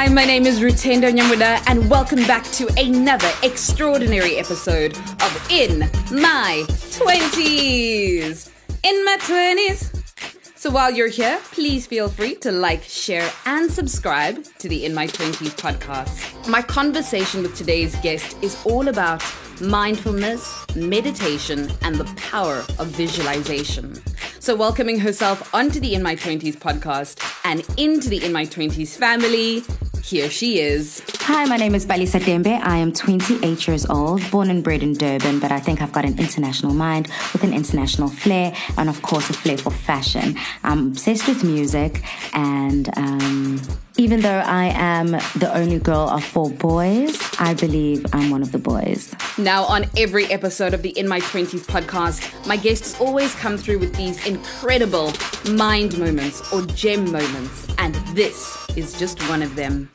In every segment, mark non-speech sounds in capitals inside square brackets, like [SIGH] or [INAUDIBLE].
Hi, my name is Rutendo Nyamuda, and welcome back to another extraordinary episode of In My 20s. In My 20s. So while you're here, please feel free to like, share, and subscribe to the In My 20s podcast. My conversation with today's guest is all about mindfulness, meditation, and the power of visualization. So, welcoming herself onto the In My 20s podcast and into the In My 20s family, here she is. Hi, my name is Palesa Tembe. I am 28 years old, born and bred in Durban, but I think I've got an international mind with an international flair and, of course, a flair for fashion. I'm obsessed with music, and um, even though I am the only girl of four boys, I believe I'm one of the boys. Now, on every episode of the In My 20s podcast, my guests always come through with these incredible mind moments or gem moments, and this is just one of them.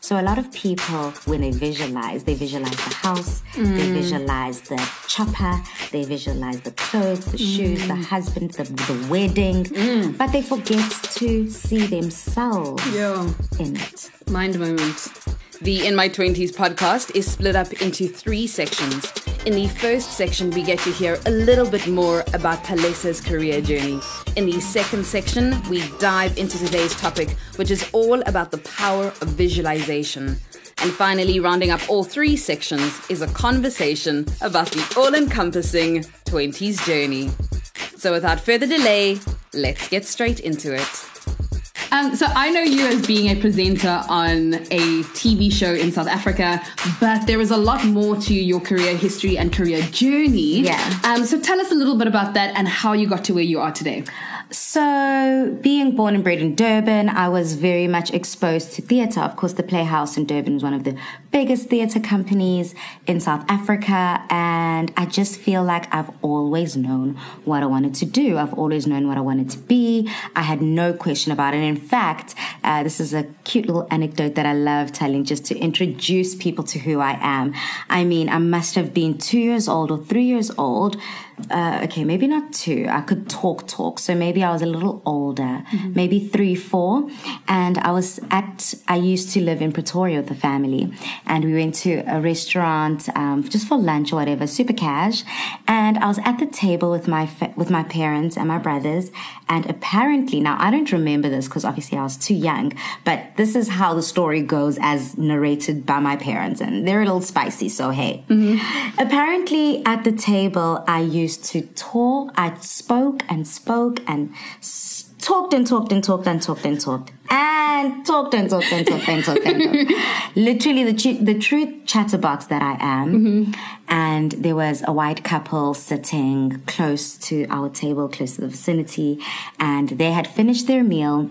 So a lot of people, when they visualize, they visualize the house, mm. they visualize the chopper, they visualize the clothes, the mm. shoes, the husband, the, the wedding, mm. but they forget to see themselves yeah. in it. Mind moment. The In My 20s podcast is split up into three sections. In the first section, we get to hear a little bit more about Palesa's career journey. In the second section, we dive into today's topic, which is all about the power of visualization. And finally, rounding up all three sections is a conversation about the all encompassing 20s journey. So, without further delay, let's get straight into it. Um, so I know you as being a presenter on a TV show in South Africa, but there is a lot more to your career history and career journey. Yeah. Um, so tell us a little bit about that and how you got to where you are today. So, being born and bred in Durban, I was very much exposed to theatre. Of course, the Playhouse in Durban was one of the biggest theatre companies in South Africa, and I just feel like I've always known what I wanted to do. I've always known what I wanted to be. I had no question about it. In fact, uh, this is a cute little anecdote that I love telling just to introduce people to who I am. I mean, I must have been two years old or three years old uh, okay, maybe not two. I could talk, talk. So maybe I was a little older, mm-hmm. maybe three, four. And I was at, I used to live in Pretoria with the family. And we went to a restaurant um, just for lunch or whatever, super cash. And I was at the table with my, with my parents and my brothers. And apparently, now I don't remember this because obviously I was too young, but this is how the story goes as narrated by my parents. And they're a little spicy, so hey. Mm-hmm. Apparently, at the table, I used to talk, I spoke and spoke and talked and talked and talked and talked and talked and talked and talked and talked and talked and talked. [LAUGHS] Literally the the true chatterbox that I am. Mm-hmm. And there was a white couple sitting close to our table, close to the vicinity, and they had finished their meal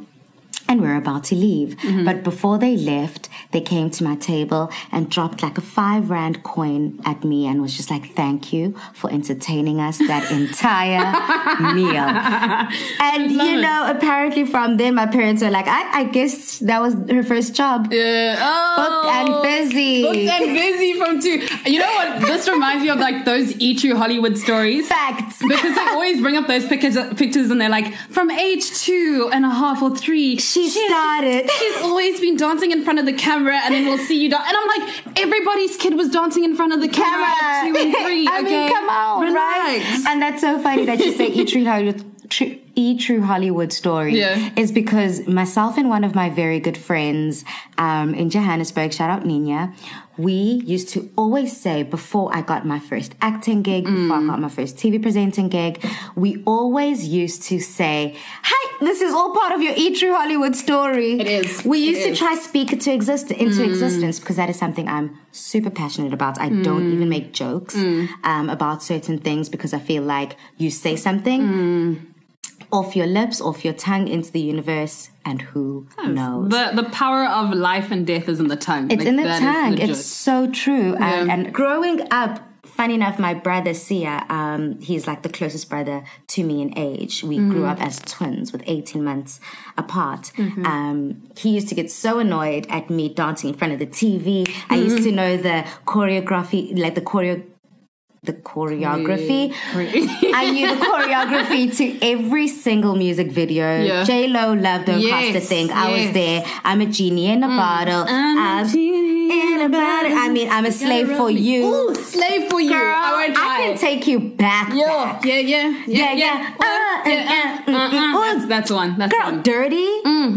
and we're about to leave. Mm-hmm. But before they left, they came to my table and dropped like a five rand coin at me and was just like, thank you for entertaining us that [LAUGHS] entire meal. [LAUGHS] And, you know, apparently from then my parents were like, I, I guess that was her first job. Yeah. Oh, booked and busy. Booked and busy from two. You know what? This reminds me of like those E True Hollywood stories. Facts. Because they always bring up those pictures, pictures and they're like, from age two and a half or three she started. She's always been dancing in front of the camera, and then we'll see you dance. And I'm like, everybody's kid was dancing in front of the camera, camera. two and three. [LAUGHS] I okay? mean, come on, Relax. right? And that's so funny that you say E True Hollywood. True, e true Hollywood story yeah. is because myself and one of my very good friends um, in Johannesburg, shout out Nina, we used to always say before I got my first acting gig, mm. before I got my first TV presenting gig, we always used to say, "Hi, this is all part of your E True Hollywood story." It is. We used it to is. try speak it to exist into mm. existence because that is something I'm super passionate about. I mm. don't even make jokes mm. um, about certain things because I feel like you say something mm. Off your lips, off your tongue into the universe, and who knows? The the power of life and death is in the tongue. It's like, in the tongue. It's so true. Yeah. And, and, growing up, funny enough, my brother Sia, um, he's like the closest brother to me in age. We mm. grew up as twins with 18 months apart. Mm-hmm. Um, he used to get so annoyed at me dancing in front of the TV. Mm-hmm. I used to know the choreography, like the choreo the choreography. I knew the choreography to every single music video. Yeah. J Lo loved the Yes, Thing. I was yes. Mm. there. I'm a genie in a bottle. I'm a bottle. I mean, I'm a slave for you. Ooh, slave for you. Girl, I I can take you back. Yeah, back. yeah, yeah, Yeah, yeah, yeah. Uh, Uh, yeah, uh, uh, uh, mm, mm, uh. mm. That's, that's one. That's Girl, one. dirty,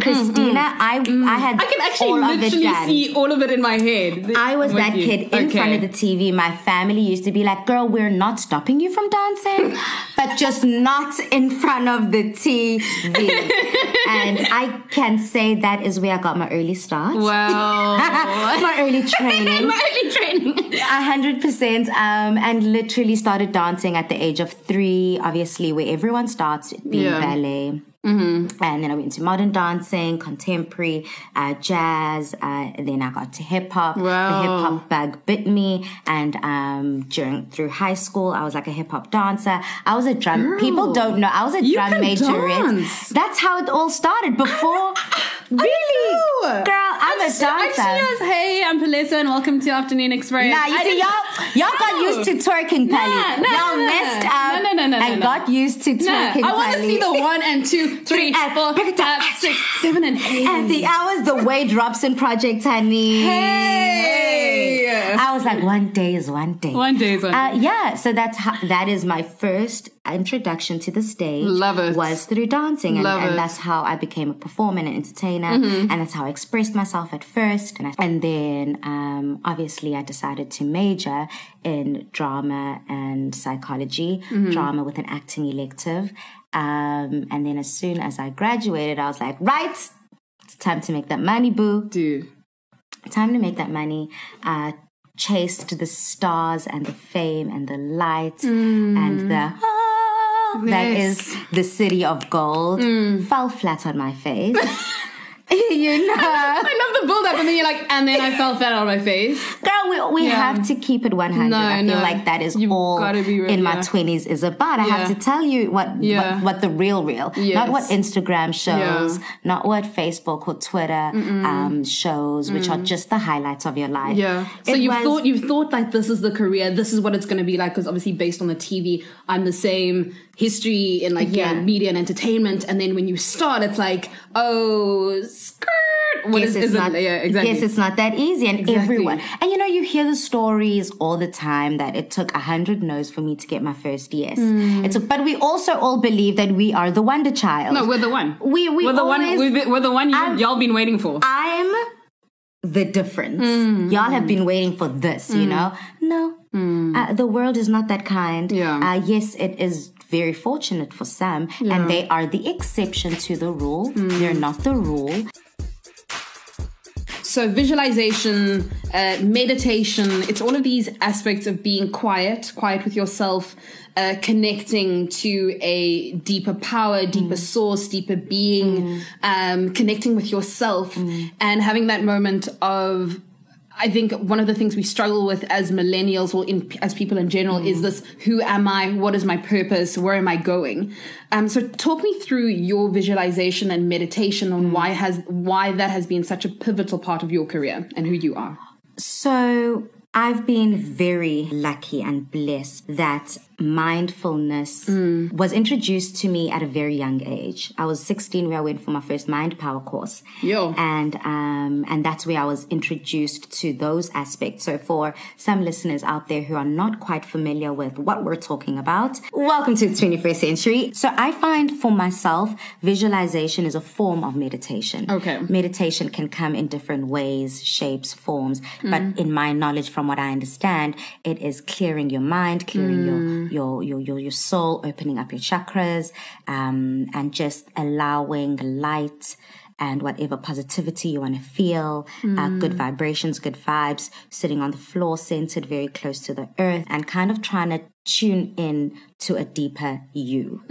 Christina. I I had Mm, I can actually all literally see all of it in my head. I was that you. kid in Okay. front of the TV. My family used to be like, "Girl, we're not stopping you from dancing, [LAUGHS] but just not in front of the TV." [LAUGHS] and I can say that is where I got my early start. Wow. [LAUGHS] my early training. [LAUGHS] my early training. A hundred percent, um, and literally started dancing at the age of three. Obviously, where everyone starts being Yeah. ballet. Mm-hmm. And then I went to modern dancing, contemporary, uh, jazz, uh, and then I got to hip hop. Wow. The hip hop bug bit me, and um, during through high school, I was like a hip hop dancer. I was a drum. Girl, people don't know I was a drum majorette. dance. That's how it all started. Before, [LAUGHS] really, girl, I'm a seen- I've dancer. seen us, hey, I'm Palesa and welcome to Afternoon Express. Nah, you I see, y'all, y'all got used to twerking, Pally. Nah, nah, y'all messed up No, no, no, no, and no, no. got used to twerking, I want to see the [LAUGHS] one and two, three, and four, break it down. five, six, seven, and eight. And the hours the the drops in project, honey. Hey! [LAUGHS] I was like, one day is one day. One day is one Uh, yeah, so that's how, that is my first introduction to the stage. Love it. Was through dancing, and, Love and that's how I became a performer and an entertainer, Mm-hmm. and that's how I expressed myself at first. And, I, and then, um, obviously, I decided to major in drama and psychology, Mm-hmm. drama with an acting elective. Um, and then, as soon as I graduated, I was like, right, it's time to make that money, boo Dude. time to make that money uh chased the stars and the fame and the light and the ah, that Yes. is the city of gold. Fell flat on my face [LAUGHS] [LAUGHS] you know I love the build up, and then you're like, and then I fell flat on my face. [LAUGHS] Girl, we, we Yeah. have to keep it 100. No, I feel no. like that is You've all real, in my yeah. 20s is about. I have to tell you what, Yeah. what, what the real, real, Yes. not what Instagram shows, Yeah. not what Facebook or Twitter um, shows, which are just the highlights of your life. Yeah. So you thought you thought like this is the career, this is what it's going to be like because obviously based on the TV, I'm the same history in like yeah. Yeah. media and entertainment, and then when you start, it's like oh skirt. What Yes, is it's is it? not. Yeah, exactly. Yes, it's not that easy, and Exactly. everyone, and you know, you hear the stories all the time that it took a hundred no's for me to get my first yes. It took, but we also all believe that we are the wonder child. Hmm. no, we're the one. We- we we're the one. always- We've been, we're the one you, y'all been waiting for. I'm the difference. Mm. Y'all have been waiting for this, you know? No. Uh, the world is not that kind. Mm. Yeah. Uh, yes, it is very fortunate for some, and they are the exception to the rule. Mm. They're not the rule. So visualization, uh, meditation, it's all of these aspects of being quiet, quiet with yourself, uh, connecting to a deeper power, deeper source, deeper being, um, connecting with yourself and having that moment of I think one of the things we struggle with as millennials or in, as people in general is this: Who am I? What is my purpose? Where am I going? Um, so, talk me through your visualization and meditation on why has why that has been such a pivotal part of your career and who you are. So I've been very lucky and blessed that mindfulness was introduced to me at a very young age. I was 16 where I went for my first mind power course. Yo. And um and that's where I was introduced to those aspects. So for some listeners out there who are not quite familiar with what we're talking about, welcome to the 21st century. So I find for myself visualization is a form of meditation. Okay. Meditation can come in different ways, shapes, forms, but in my knowledge from what I understand, it is clearing your mind, clearing your your your your your soul, opening up your chakras, um, and just allowing light and whatever positivity you want to feel, uh, good vibrations, good vibes, sitting on the floor, centered very close to the earth, and kind of trying to tune in to a deeper you,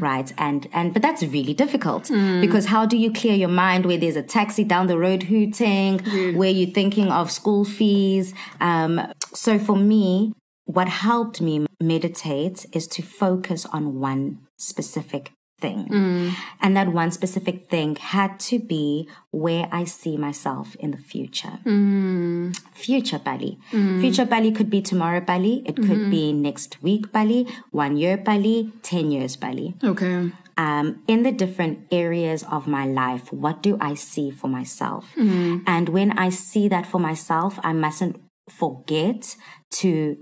right? And and but that's really difficult because how do you clear your mind where there's a taxi down the road hooting, where you're thinking of school fees? Um, so for me, what helped me meditate is to focus on one specific thing. Mm. And that one specific thing had to be where I see myself in the future. Mm. Future Bali. Mm. Future Bali could be tomorrow Bali. It could mm-hmm. be next week Bali, one year Bali, 10 years Bali. Okay. Um, in the different areas of my life, what do I see for myself? Mm-hmm. And when I see that for myself, I mustn't forget to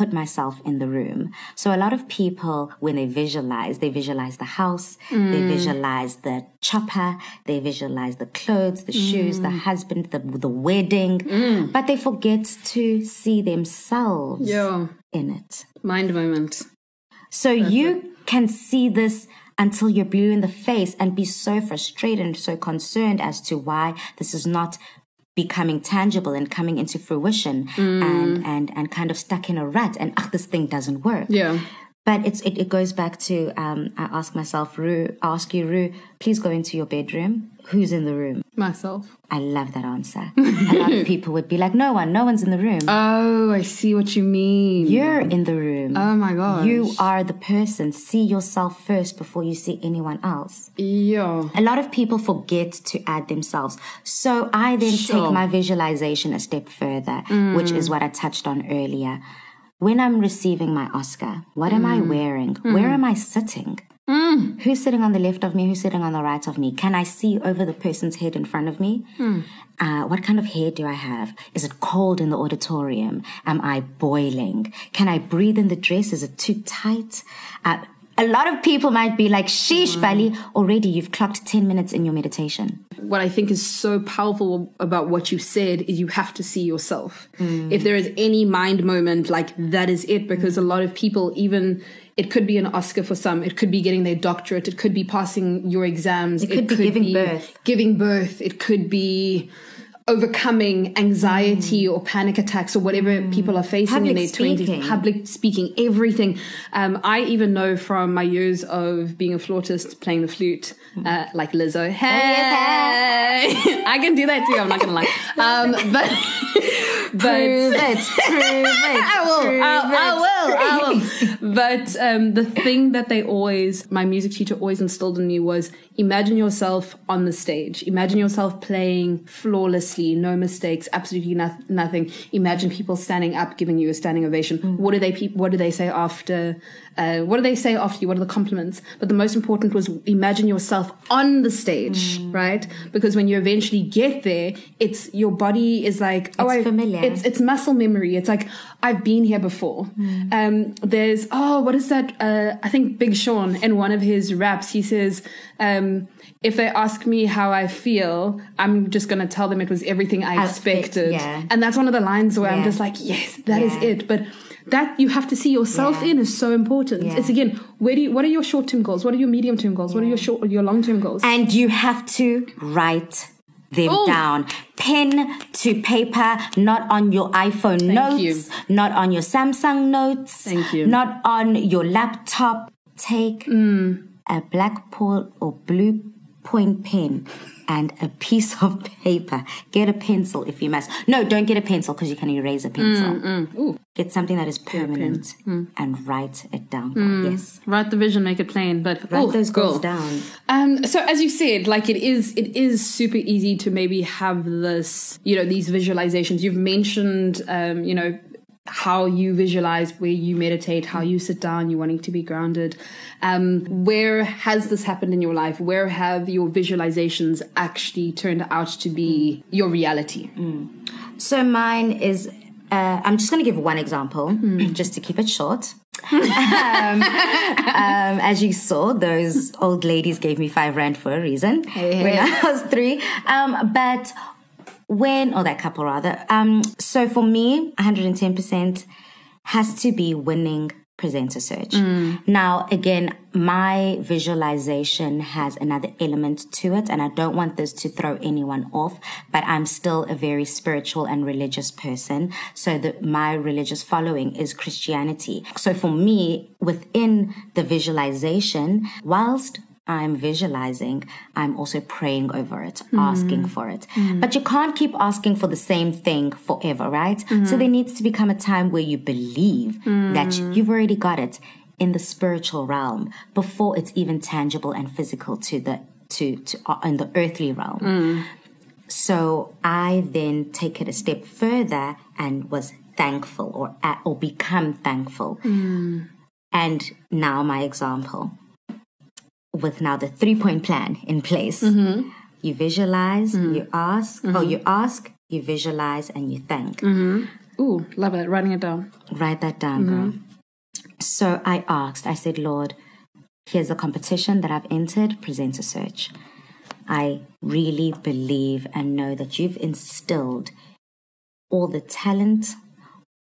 put myself in the room. So a lot of people, when they visualize, they visualize the house, they mm. visualize the chopper, they visualize the clothes, the shoes, the mm. husband, the, the wedding, mm. but they forget to see themselves Yeah. in it. Mind moment. So you can see this until you're blue in the face and be so frustrated and so concerned as to why this is not becoming tangible and coming into fruition and, and, and kind of stuck in a rut and ah, this thing doesn't work. Yeah. But it's it, it goes back to um, I ask myself, Rue, ask you, Rue, please go into your bedroom. Who's in the room? Myself. I love that answer. a lot of people would be like, no one, no one's in the room. Oh, I see what you mean. You're in the room. Oh my god. You are the person. See yourself first before you see anyone else. Yeah. A lot of people forget to add themselves. So I then Sure. take my visualization a step further, which is what I touched on earlier. When I'm receiving my Oscar, what am I wearing? Where am I sitting? Who's sitting on the left of me? Who's sitting on the right of me? Can I see over the person's head in front of me? Uh, what kind of hair do I have? Is it cold in the auditorium? Am I boiling? Can I breathe in the dress? Is it too tight? Uh, a lot of people might be like, sheesh, mm. Bali, already you've clocked 10 minutes in your meditation. What I think is so powerful about what you said is you have to see yourself. Mm. If there is any mind moment, like that is it, because a mm. lot of people, even it could be an Oscar for some, it could be getting their doctorate, it could be passing your exams, it could be giving birth. Giving birth, it could be overcoming anxiety or panic attacks or whatever people are facing in Public their 20s public speaking everything. Um, i even know from my years of being a flautist playing the flute uh, like lizzo. Hey [LAUGHS] i can do that too i'm not gonna lie. [LAUGHS] Um, but but Prove it, [LAUGHS] prove it. I will, prove I, I will, I will. But um, the thing that they always, my music teacher always instilled in me was imagine yourself on the stage. Imagine yourself playing flawlessly, no mistakes, absolutely no- nothing. Imagine people standing up, giving you a standing ovation. Mm. What do they, peop what do they say after? Uh, what do they say after you? What are the compliments? But the most important was imagine yourself on the stage, right? Because when you eventually get there, it's your body is like, oh, It's I- familiar. It's it's muscle memory. It's like I've been here before. Um, there's oh, what is that? Uh, I think Big Sean in one of his raps, he says, um, "If they ask me how I feel, I'm just gonna tell them it was everything I I expect- expected." yeah. And that's one of the lines where I'm just like, "Yes, that is Yeah. it." But that you have to see yourself Yeah. in is so important. Yeah. It's again, where do you, what are your short term goals? What are your medium term goals? What are your short your long term goals? And you have to write them Oh. down. Pen to paper, not on your iPhone notes, you. not on your Samsung notes, Thank you. not on your laptop. Take Mm. a black or blue point pen and a piece of [LAUGHS] paper. Get a pencil if you must. No, don't get a pencil because you can erase a pencil. Ooh. Get something that is permanent and write it down. Yes. Write the vision, make it plain. But Write ooh, those goals cool. down. Um, so as you said, like it is, it is super easy to maybe have this, you know, these visualizations. You've mentioned, um, you know, how you visualize, where you meditate, how you sit down, you wanting to be grounded. Um, where has this happened in your life? Where have your visualizations actually turned out to be your reality? So mine is, uh, I'm just going to give one example, just to keep it short. um, um, as you saw, those old ladies gave me five rand for a reason when I was three. Um, but when, or that couple rather. Um, so for me, 110% has to be winning presenter search. Now, again, my visualization has another element to it, and I don't want this to throw anyone off, but I'm still a very spiritual and religious person. So that my religious following is Christianity. So for me, within the visualization, whilst I'm visualizing, I'm also praying over it, mm. asking for it. Mm. But you can't keep asking for the same thing forever, right? Mm. So there needs to become a time where you believe that you've already got it. in the spiritual realm before it's even tangible and physical to the to to uh, in the earthly realm. So I then take it a step further and was thankful or at, or become thankful. And now my example with now the three point plan in place. Mm-hmm. You visualize, mm-hmm. you ask, oh, you mm-hmm. ask, you visualize, and you thank. Ooh, love it. Writing it down. Write that down, girl. So I asked, I said, Lord, here's a competition that I've entered, Presenter Search. I really believe and know that you've instilled all the talent,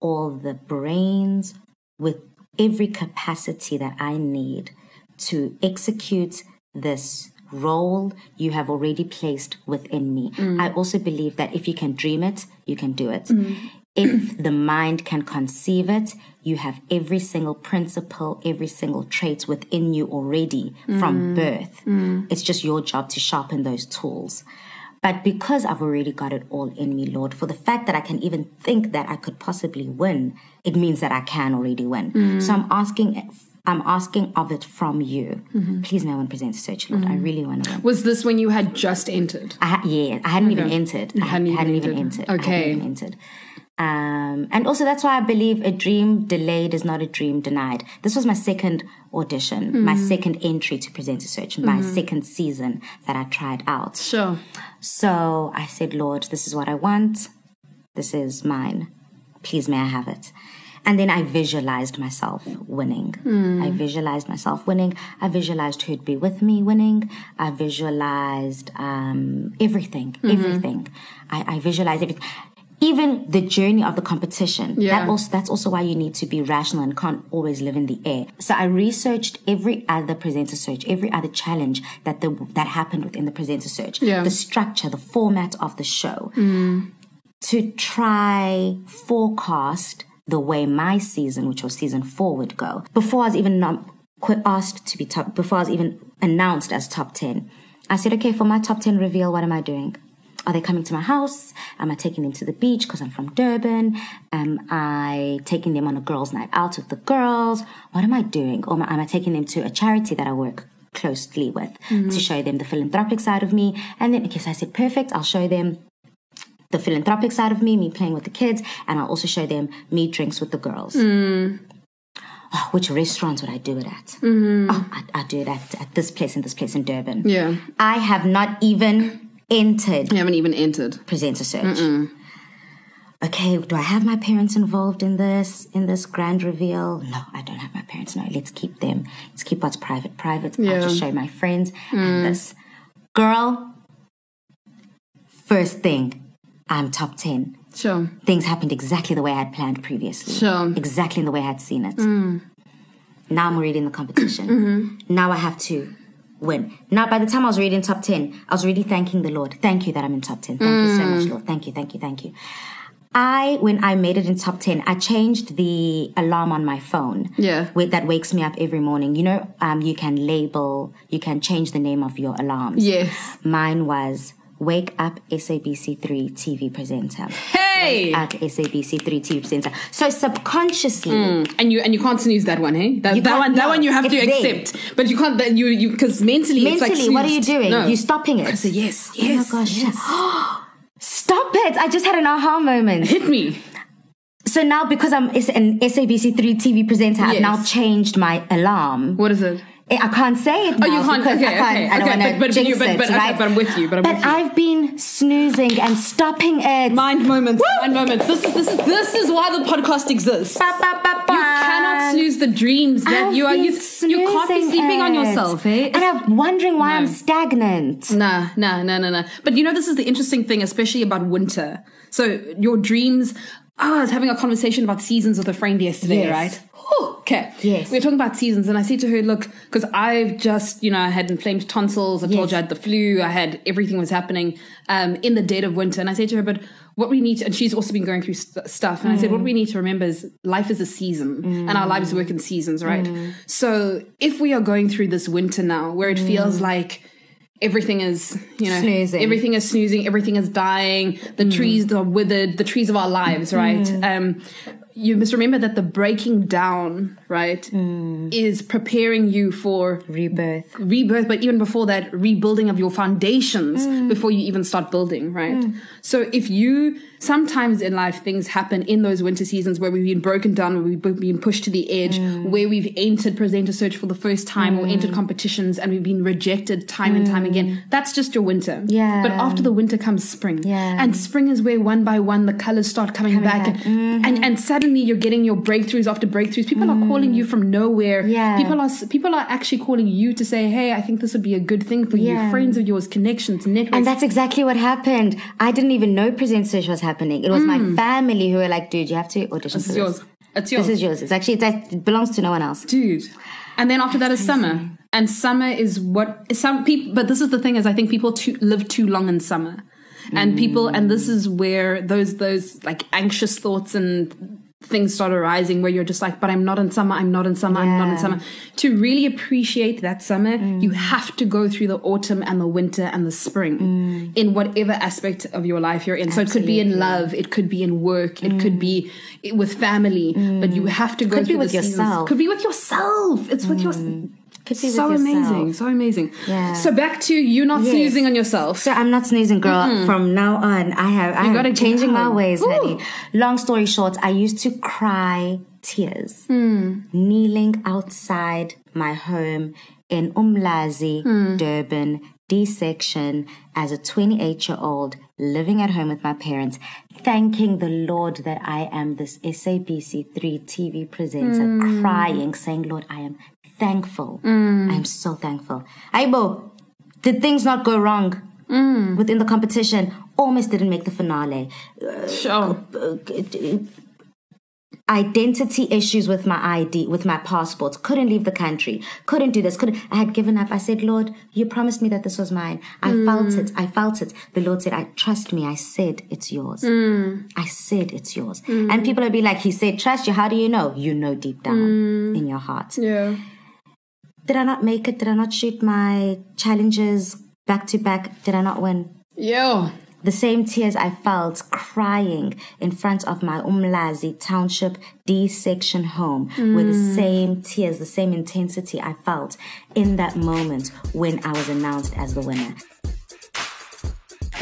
all the brains, with every capacity that I need to execute this role you have already placed within me. Mm. I also believe that if you can dream it, you can do it. Mm. If the mind can conceive it, you have every single principle, every single trait within you already from mm. birth. It's just your job to sharpen those tools. But because I've already got it all in me, Lord, for the fact that I can even think that I could possibly win, it means that I can already win. So I'm asking, I'm asking of it from you. Mm-hmm. Please, may I want to Presenter Search, Lord. I really want to win. Was this when you had just entered? I ha- yeah, I hadn't even entered. I hadn't hadn't, even even entered. entered. I Okay. hadn't even entered. Um, and also that's why I believe a dream delayed is not a dream denied. This was my second audition, my mm-hmm. second entry to Presenter Search, my mm-hmm. second season that I tried out. Sure. So I said, Lord, this is what I want. This is mine. Please may I have it. And then I visualized myself winning. Hmm. I visualized myself winning. I visualized who'd be with me winning. I visualized um, everything, mm-hmm. everything. I, I visualized everything. Even the journey of the competition. Yeah. That also, that's also why you need to be rational and can't always live in the air. So I researched every other presenter search, every other challenge that the that happened within the presenter search, Yeah. the structure, the format of the show, hmm. to try forecast the way my season, which was season four, would go. Before I was even qu- asked to be top, before I was even announced as top ten, I said, okay, for my top ten reveal, what am I doing? Are they coming to my house? Am I taking them to the beach because I'm from Durban? Am I taking them on a girls' night out with the girls? What am I doing? Or am I, am I taking them to a charity that I work closely with mm-hmm. to show them the philanthropic side of me? And then, okay, so I said, perfect, I'll show them the philanthropic side of me, me playing with the kids, and I'll also show them me drinks with the girls. Hmm. Oh, which restaurants would I do it at? Mm-hmm. Oh, I, I do it at, at this place and this place in Durban. Yeah. I have not even entered You haven't even entered. presenter search. Okay, do I have my parents involved in this in this grand reveal? No, I don't have my parents. No, let's keep them. Let's keep what's private private. Yeah. I'll just show my friends and hmm. this. Girl, first thing, I'm top 10. Sure. Things happened exactly the way I had planned previously. Sure. Exactly in the way I had seen it. Mm. Now I'm already in the competition. Mm-hmm. Now I have to win. Now, by the time I was already in top 10, I was really thanking the Lord. Thank you that I'm in top 10. Thank you so much, mm. Lord. Thank you, thank you, thank you. I, when I made it in top 10, I changed the alarm on my phone. Yeah. With, that wakes me up every morning. You know, um, you can label, you can change the name of your alarms. Yes. Mine was Wake Up SABC3 TV Presenter. Hey! At SABC3 TV Presenter. So subconsciously, hmm, And you and you can't snooze that one, hey? That, that one that one you have to there. accept. But you can't that you you because mentally, it's like mentally, what are you doing? No. You're stopping it. So yes, Oh my yes. gosh. yes. [GASPS] Stop it. I just had an aha moment. Hit me. So now because I'm an SABC3 TV presenter, I've now changed my alarm. What is it? I I can't say it now Oh, you can't- because okay, I can't. okay, I don't okay, want to but- but- but you- but- it, but- right? but I'm with you, but I'm with you. I've been snoozing and stopping it. Mind moments. Mind moments. This is this is this is why the podcast exists. Ba, ba, ba. You cannot snooze the dreams that I've you are. You, you can't be sleeping on it. yourself, eh? And I'm wondering why I'm stagnant. Nah, nah, nah, nah, nah. But you know, this is the interesting thing, especially about winter. So your dreams. Ah, I was having a conversation about seasons with a friend yesterday, Yes. right? Okay. Yes. We were talking about seasons, and I said to her, "Look, because I've just, you know, I had inflamed tonsils. I told you I had the flu. I had everything was happening um, in the dead of winter." And I said to her, "But what we need," to, and she's also been going through st- stuff. And I said, "What we need to remember is life is a season, and our lives work in seasons, right? So if we are going through this winter now, where it feels like." Everything is, you know, Snoozing. everything is snoozing, everything is dying, the mm. trees are withered, the trees of our lives, mm. right? Um, you must remember that the breaking down, right, mm. is preparing you for Rebirth. rebirth, but even before that, rebuilding of your foundations before you even start building, right? So if you sometimes in life things happen in those winter seasons where we've been broken down, where we've been pushed to the edge, where we've entered presenter search for the first time or entered competitions and we've been rejected time and time again. That's just your winter. Yeah. But after the winter comes spring. Yeah. And spring is where one by one the colors start coming, back, back. Mm-hmm. And, and suddenly you're getting your breakthroughs after breakthroughs. People are calling you from nowhere. Mm. Yeah. People are people are actually calling you to say, "Hey, I think this would be a good thing for you." Yeah. Friends of yours, connections, networks. And that's exactly what happened. I didn't even know presenter Search was happening. It was my hmm. family who were like, dude, you have to audition this for is this. yours. It's yours, This is yours. It's actually, that it belongs to no one else. dude. And then after that is summer, and summer is what some people. But this is the thing: is I think people too, live too long in summer, and people, and this is where those those like anxious thoughts and things start arising where you're just like but i'm not in summer i'm not in summer i'm not in summer. To really appreciate that summer you mm. have to go through the autumn and the winter and the spring mm. in whatever aspect of your life you're in. So it could be in love it could be in work it could be mm. with family but you have to go Could be through with the seasons. yourself. could be with yourself. It's with your Could be so amazing so amazing Yeah. so back to you not Yes. snoozing on yourself So I'm not sneezing, girl. From now on, I have I am changing my ways, Ooh. honey. Long story short, I used to cry tears, Hmm. kneeling outside my home in Umlazi, Hmm. Durban, D section, as a 28 year old living at home with my parents, thanking the Lord that I am this SABC 3 TV presenter, Hmm. crying, saying, Lord, I am thankful. Mm. I'm so thankful. Aibo, did things not go wrong mm. within the competition? Almost didn't make the finale. sure uh, Identity issues with my ID, with my passport. Couldn't leave the country. Couldn't do this. Couldn't. I had given up. I said, Lord, you promised me that this was mine. I mm. felt it. I felt it. The Lord said, I trust me. I said it's yours. I said it's yours. And people will be like, He said, trust you. How do you know? You know deep down in your heart. yeah Did I not make it? Did I not shoot my challenges back to back? Did I not win? yo The same tears I felt crying in front of my Umlazi Township D section home were the same tears, the same intensity I felt in that moment when I was announced as the winner.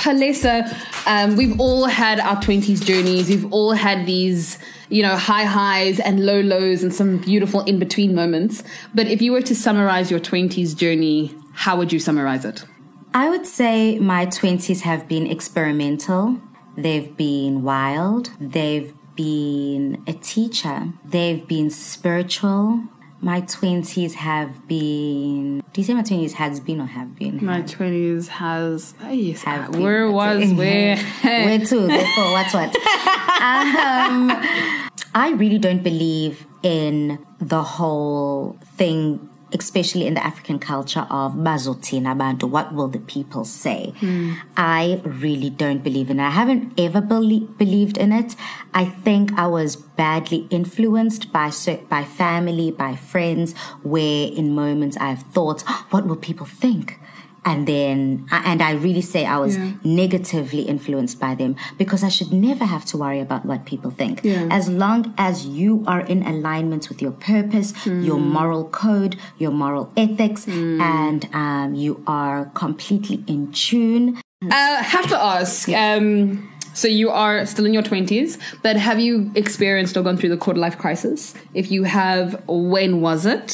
Palesa, um, we've all had our 20s journeys. We've all had these, you know, high highs and low lows and some beautiful in between moments. But if you were to summarize your 20s journey, how would you summarize it? I would say my 20s have been experimental. They've been wild. They've been a teacher. They've been spiritual. My 20s have been. Do you say my 20s has been or have been? My 20s has. Have been. where was where? [LAUGHS] Where to? Therefore, what's what? [LAUGHS] um, I really don't believe in the whole thing, especially in the African culture of bazotina bantu. What will the people say? Hmm. I really don't believe in it. I haven't ever belie- believed in it. I think I was badly influenced by by family, by friends, where in moments I've thought, [GASPS] "What will people think?" And then and i really say i was Yeah. negatively influenced by them because i should never have to worry about what people think Yeah. as long as you are in alignment with your purpose your moral code your moral ethics and um, you are completely in tune Uh, have to ask. Um, so you are still in your twenties, but have you experienced or gone through the quarter life crisis? If you have, when was it?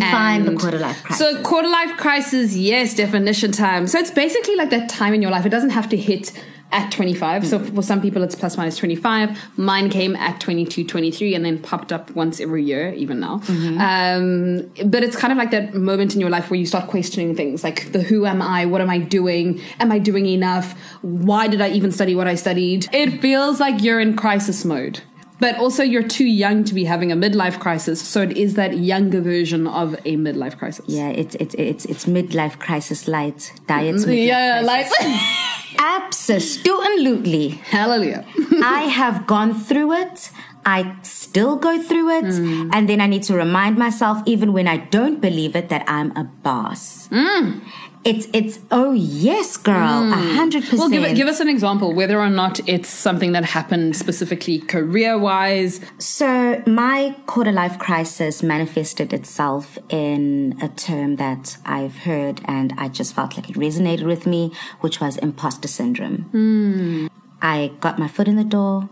Define the quarter life crisis. So quarter life crisis, yes, definition time. So it's basically like that time in your life. It doesn't have to hit at 25. So for some people, it's plus minus 25. Mine came at 22, 23, and then popped up once every year, even now. Um, but it's kind of like that moment in your life where you start questioning things like the who am I? What am I doing? Am I doing enough? Why did I even study what I studied? It feels like you're in crisis mode. But also, you're too young to be having a midlife crisis, so it is that younger version of a midlife crisis. yeah it's it's it's it's midlife crisis light diets midlife yeah, like [LAUGHS] absolutely hallelujah. [LAUGHS] I have gone through it. I still go through it. Mm. And then I need to remind myself, even when I don't believe it, that I'm a boss. Mm. It's, it's, oh yes, girl, hmm. a hundred percent. Well, give, give us an example, whether or not it's something that happened specifically career wise. So, my quarter life crisis manifested itself in a term that I've heard and I just felt like it resonated with me, which was imposter syndrome. Hmm. I got my foot in the door,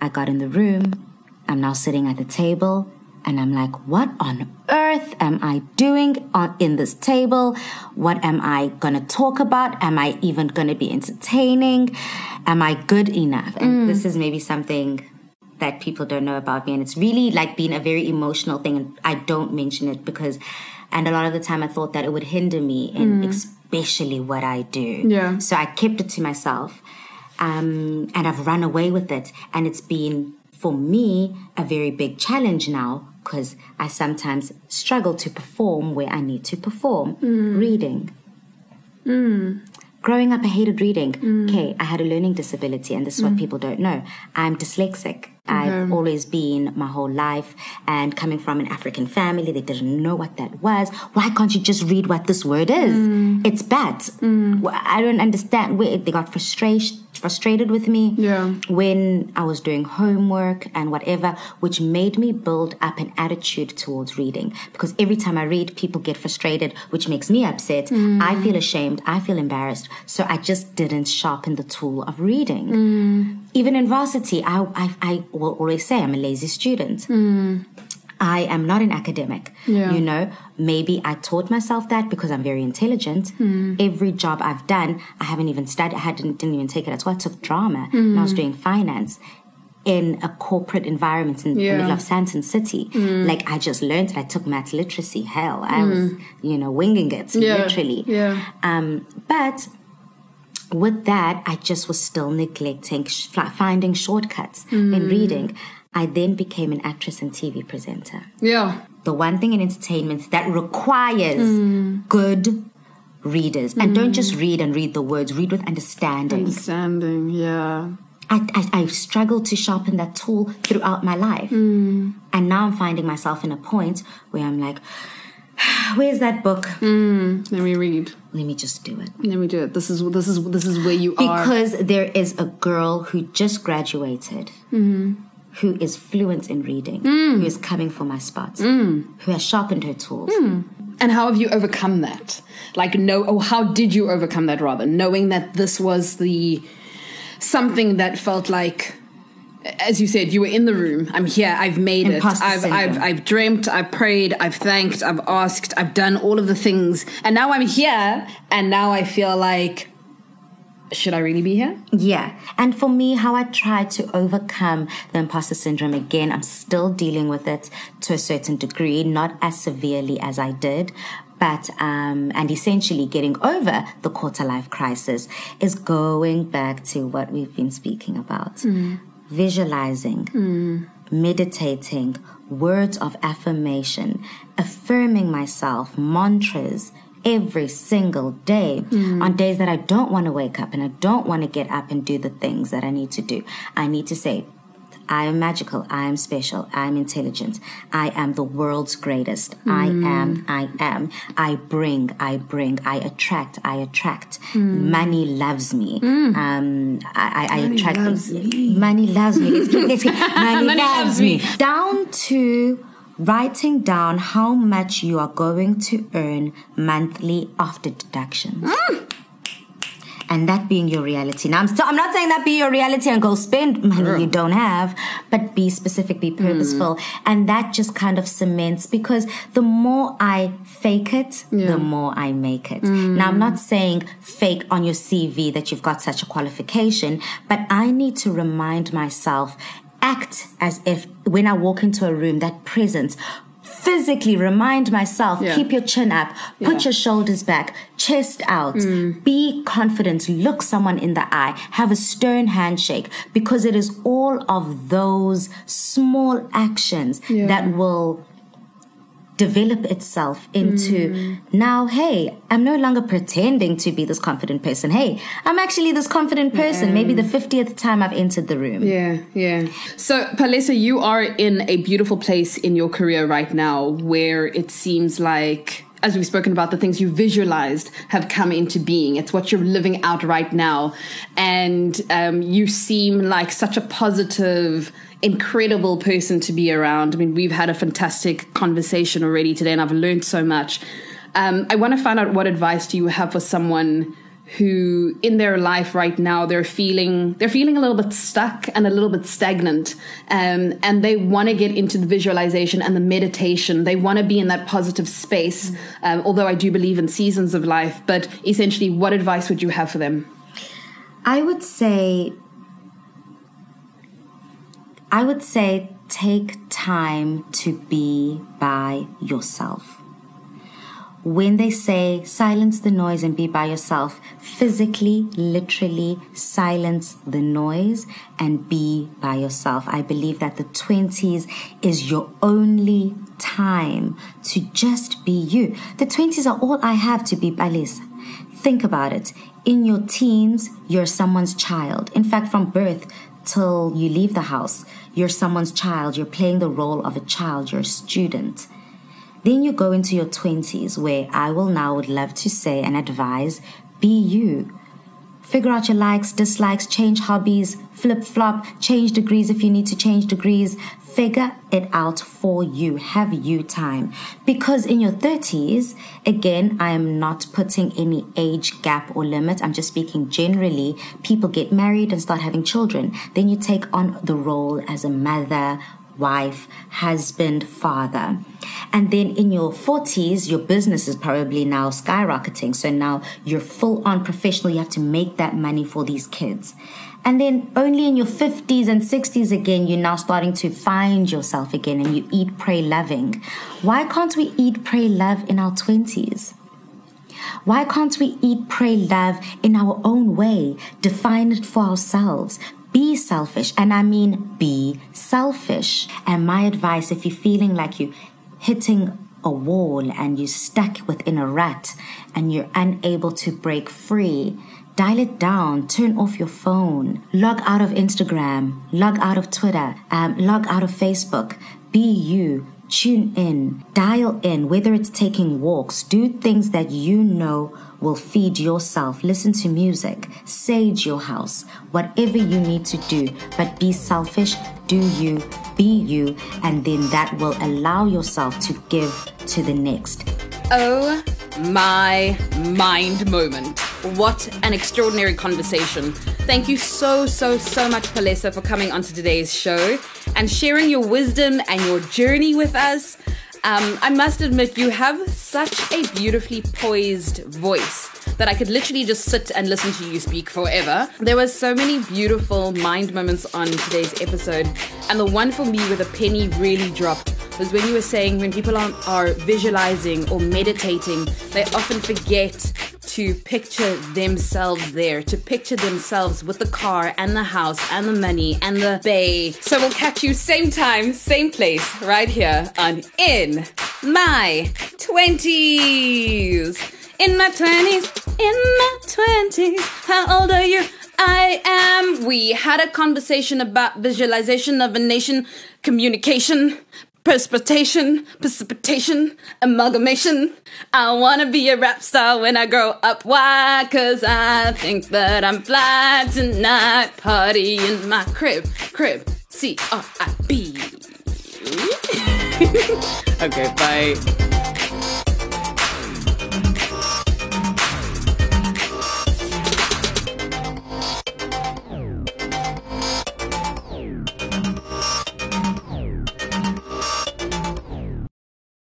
I got in the room, I'm now sitting at the table, and I'm like, what on earth am I doing on, in this table? What am I gonna talk about? Am I even gonna be entertaining? Am I good enough? And this is maybe something that people don't know about me and it's really like been a very emotional thing and I don't mention it because and a lot of the time I thought that it would hinder me in especially what I do. Yeah. So I kept it to myself. Um, and I've run away with it and it's been for me a very big challenge now because I sometimes struggle to perform where I need to perform. Mm. Reading. Mm. Growing up, I hated reading. Mm. Okay, I had a learning disability, and this is what people don't know. I'm dyslexic. I've always been my whole life, and coming from an African family, they didn't know what that was. Why can't you just read what this word is? It's bad. Well, I don't understand. Where they got frustration, frustrated with me Yeah. when I was doing homework and whatever, which made me build up an attitude towards reading. Because every time I read, people get frustrated, which makes me upset. Mm. I feel ashamed. I feel embarrassed. So I just didn't sharpen the tool of reading. Mm. Even in varsity, I, I, I will always say I'm a lazy student. Mm. I am not an academic. Yeah. You know, maybe I taught myself that because I'm very intelligent. Hmm. Every job I've done, I haven't even studied, I hadn't, didn't even take it at all. I took drama and I was hmm. doing finance in a corporate environment in Yeah. the middle of Sandton City. Hmm. Like I just learned, I took math literacy. Hell, I was, you know, winging it, Yeah. literally. Yeah. Um, but with that, I just was still neglecting sh- finding shortcuts in reading. I then became an actress and TV presenter. Yeah. The one thing in entertainment that requires mm. good readers. And don't mm. just read and read the words, read with understanding. Understanding. Yeah. I, I, I've struggled to sharpen that tool throughout my life. Mm. And now I'm finding myself in a point where I'm like, [SIGHS] where's that book? Let me read. Let me just do it. Let me do it. This is this is this is where you are. Because there is a girl who just graduated, mm-hmm. Who is fluent in reading, mm. who is coming for my spot, mm. who has sharpened her tools. Mm. And how have you overcome that? Like, no, or how did you overcome that rather? Knowing that this was the something that felt like, as you said, you were in the room. I'm here. I've made Imposter it. I've, I've. I've dreamt. I've prayed. I've thanked. I've asked. I've done all of the things. And now I'm here. And now I feel like, should I really be here? Yeah. And for me, how I tried to overcome the imposter syndrome again, I'm still dealing with it to a certain degree, not as severely as I did. But, um, and essentially getting over the quarter life crisis is going back to what we've been speaking about. Visualizing, meditating, words of affirmation, affirming myself, mantras, every single day hmm. on days that I don't want to wake up and I don't want to get up and do the things that I need to do. I need to say, I am magical. I am special. I am intelligent. I am the world's greatest. I hmm. am. I am. I bring. I bring. I attract. I attract. Hmm. Money loves me. Um, I, I, I attract. loves Money loves me. Let's get, let's get, money, Money loves, loves me. me. Down to writing down how much you are going to earn monthly after deductions. Mm. And that being your reality. Now, I'm still, I'm not saying that be your reality and go spend money you don't have, but be specific, be purposeful. Mm. And that just kind of cements because the more I fake it, Yeah. the more I make it. Mm. Now, I'm not saying fake on your CV that you've got such a qualification, but I need to remind myself, act as if when I walk into a room, that presence, physically remind myself, Yeah. keep your chin up, put Yeah. your shoulders back, chest out, mm. be confident, look someone in the eye, have a stern handshake, because it is all of those small actions Yeah. that will develop itself into mm. now, hey, I'm no longer pretending to be this confident person. Hey, I'm actually this confident person. Yeah. Maybe the 50th time I've entered the room. Yeah, yeah. So, Palesa, you are in a beautiful place in your career right now where it seems like as we've spoken about, the things you visualized have come into being. It's what you're living out right now. And um, you seem like such a positive, incredible person to be around. I mean, we've had a fantastic conversation already today, and I've learned so much. Um, I want to find out what advice do you have for someone who in their life right now they're feeling they're feeling a little bit stuck and a little bit stagnant um, and they want to get into the visualization and the meditation they want to be in that positive space um, although i do believe in seasons of life but essentially what advice would you have for them i would say I would say take time to be by yourself. When they say silence the noise and be by yourself, physically, literally silence the noise and be by yourself. I believe that the 20s is your only time to just be you. The 20s are all I have to be Palesa. Think about it. In your teens, you're someone's child. In fact, from birth, till you leave the house. You're someone's child. You're playing the role of a child. You're a student. Then you go into your 20s, where I will now would love to say and advise be you. Figure out your likes, dislikes, change hobbies, flip flop, change degrees if you need to change degrees. Figure it out for you. Have you time. Because in your 30s, again, I am not putting any age gap or limit. I'm just speaking generally. People get married and start having children. Then you take on the role as a mother, wife, husband, father. And then in your 40s, your business is probably now skyrocketing. So now you're full on professional. You have to make that money for these kids. And then only in your 50s and 60s again, you're now starting to find yourself again and you eat, pray, loving. Why can't we eat, pray, love in our 20s? Why can't we eat, pray, love in our own way? Define it for ourselves. Be selfish. And I mean be selfish. And my advice, if you're feeling like you're hitting a wall and you're stuck within a rut and you're unable to break free, dial it down, turn off your phone, log out of Instagram, log out of Twitter, um, log out of Facebook. Be you. Tune in, dial in, whether it's taking walks, do things that you know will feed yourself. Listen to music, sage your house, whatever you need to do, but be selfish, do you, be you, and then that will allow yourself to give to the next. Oh my mind moment. What an extraordinary conversation. Thank you so, so, so much, Palesa, for coming onto today's show and sharing your wisdom and your journey with us. Um, I must admit, you have such a beautifully poised voice that I could literally just sit and listen to you speak forever. There were so many beautiful mind moments on today's episode, and the one for me where the penny really dropped was when you were saying when people are, are visualizing or meditating, they often forget to picture themselves there, to picture themselves with the car and the house and the money and the bay. So we'll catch you same time, same place, right here on In My 20s. In my 20s, in my 20s. How old are you? I am. We had a conversation about visualization of a nation, communication, precipitation, precipitation, amalgamation. I wanna be a rap star when I grow up. Why? Cause I think that I'm fly tonight. Party in my crib, crib, C R I B. [LAUGHS] okay, bye.